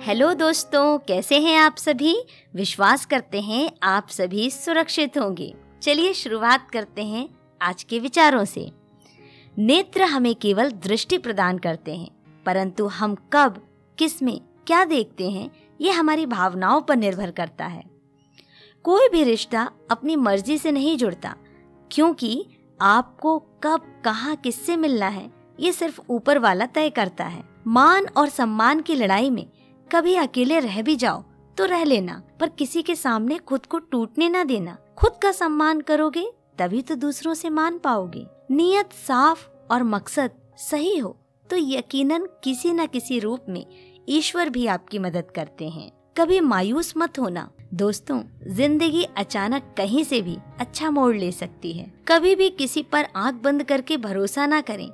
Hello दोस्तों, कैसे हैं आप सभी? विश्वास करते हैं आप सभी सुरक्षित होंगे। चलिए शुरुआत करते हैं आज के विचारों से। नेत्र हमें केवल दृष्टि प्रदान करते हैं, परंतु हम कब, किसमें, क्या देखते हैं, ये हमारी भावनाओं पर निर्भर करता है। कोई भी रिश्ता अपनी मर्ज़ी से नहीं जुड़ता, क्योंकि आपको कब, कहाँ, किससे मिलना है, ये सिर्फ़ ऊपर वाला तय करता है। मान और सम्मान की लड़ाई में कभी अकेले रह भी जाओ तो रह लेना, पर किसी के सामने खुद को टूटने न देना। खुद का सम्मान करोगे, तभी तो दूसरों से मान पाओगे। नियत साफ़ और मकसद सही हो तो यकीनन किसी न किसी रूप में ईश्वर भी आपकी मदद करते हैं। कभी मायूस मत होना। दोस्तों, ज़िंदगी अचानक कहीं से भी अच्छा मोड़ ले सकती है। कभी भी किसी पर आँख बंद करके भरोसा ना करें,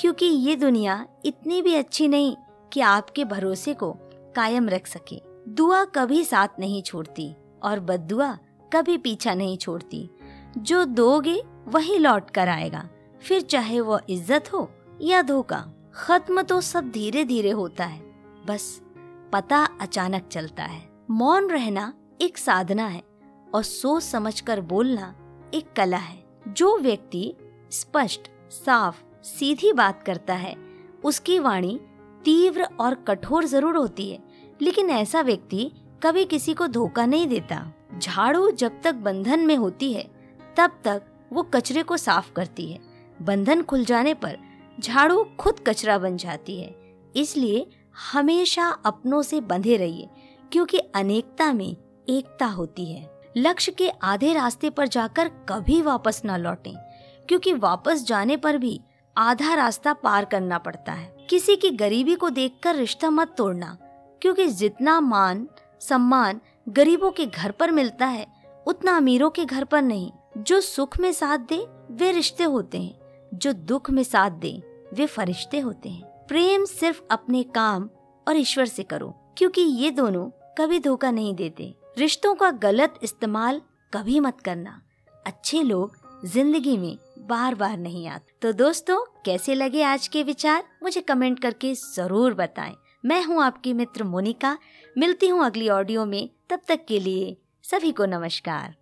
क्योंकि ये दुनिया इतनी भी अच्छी नहीं कि आपके भरोसे को कायम रख सके। दुआ कभी साथ नहीं छोड़ती और बदुआ कभी पीछा नहीं छोड़ती। जो दोगे, वही लौट कर आएगा। फिर चाहे वो इज़्ज़त हो या धोखा, खत्म तो सब धीरे धीरे होता है। बस पता अचानक चलता है। मौन रहना एक साधना है और सोच समझकर बोलना एक कला है। जो व्यक्ति स्पष्ट, साफ़, सीधी बात करता है, उसकी वाणी तीव्र और कठोर ज़रूर होती है, लेकिन ऐसा व्यक्ति कभी किसी को धोखा नहीं देता। झाड़ू जब तक बंधन में होती है, तब तक वो कचरे को साफ़ करती है। बंधन खुल जाने पर झाड़ू खुद कचरा बन जाती है। इसलिए हमेशा अपनों से बंधे रहिए, क्योंकि अनेकता में एकता होती है। लक्ष्य के आधे रास्ते पर जाकर कभी वापस न लौटें, क्योंकि वापस जाने पर भी आधा रास्ता पार करना पड़ता है। किसी की गरीबी को देखकर रिश्ता मत तोड़ना, क्योंकि जितना मान, सम्मान गरीबों के घर पर मिलता है, उतना अमीरों के घर पर नहीं। जो सुख में साथ दे, वे रिश्ते होते हैं। जो दुख में साथ दे, वे फरिश्ते होते हैं। प्रेम सिर्फ़ अपने काम और ईश्वर से करो, क्योंकि ये दोनों कभी धोखा नहीं देते। रिश्तों का गलत इस्तेमाल कभी मत करना। अच्छे लोग ज़िंदगी में बार बार नहीं आते। तो दोस्तों, कैसे लगे आज के विचार? मुझे कमेंट करके ज़रूर बताएँ। मैं हूँ आपकी मित्र मोनिका। मिलती हूँ अगली ऑडियो में। तब तक के लिए सभी को नमस्कार।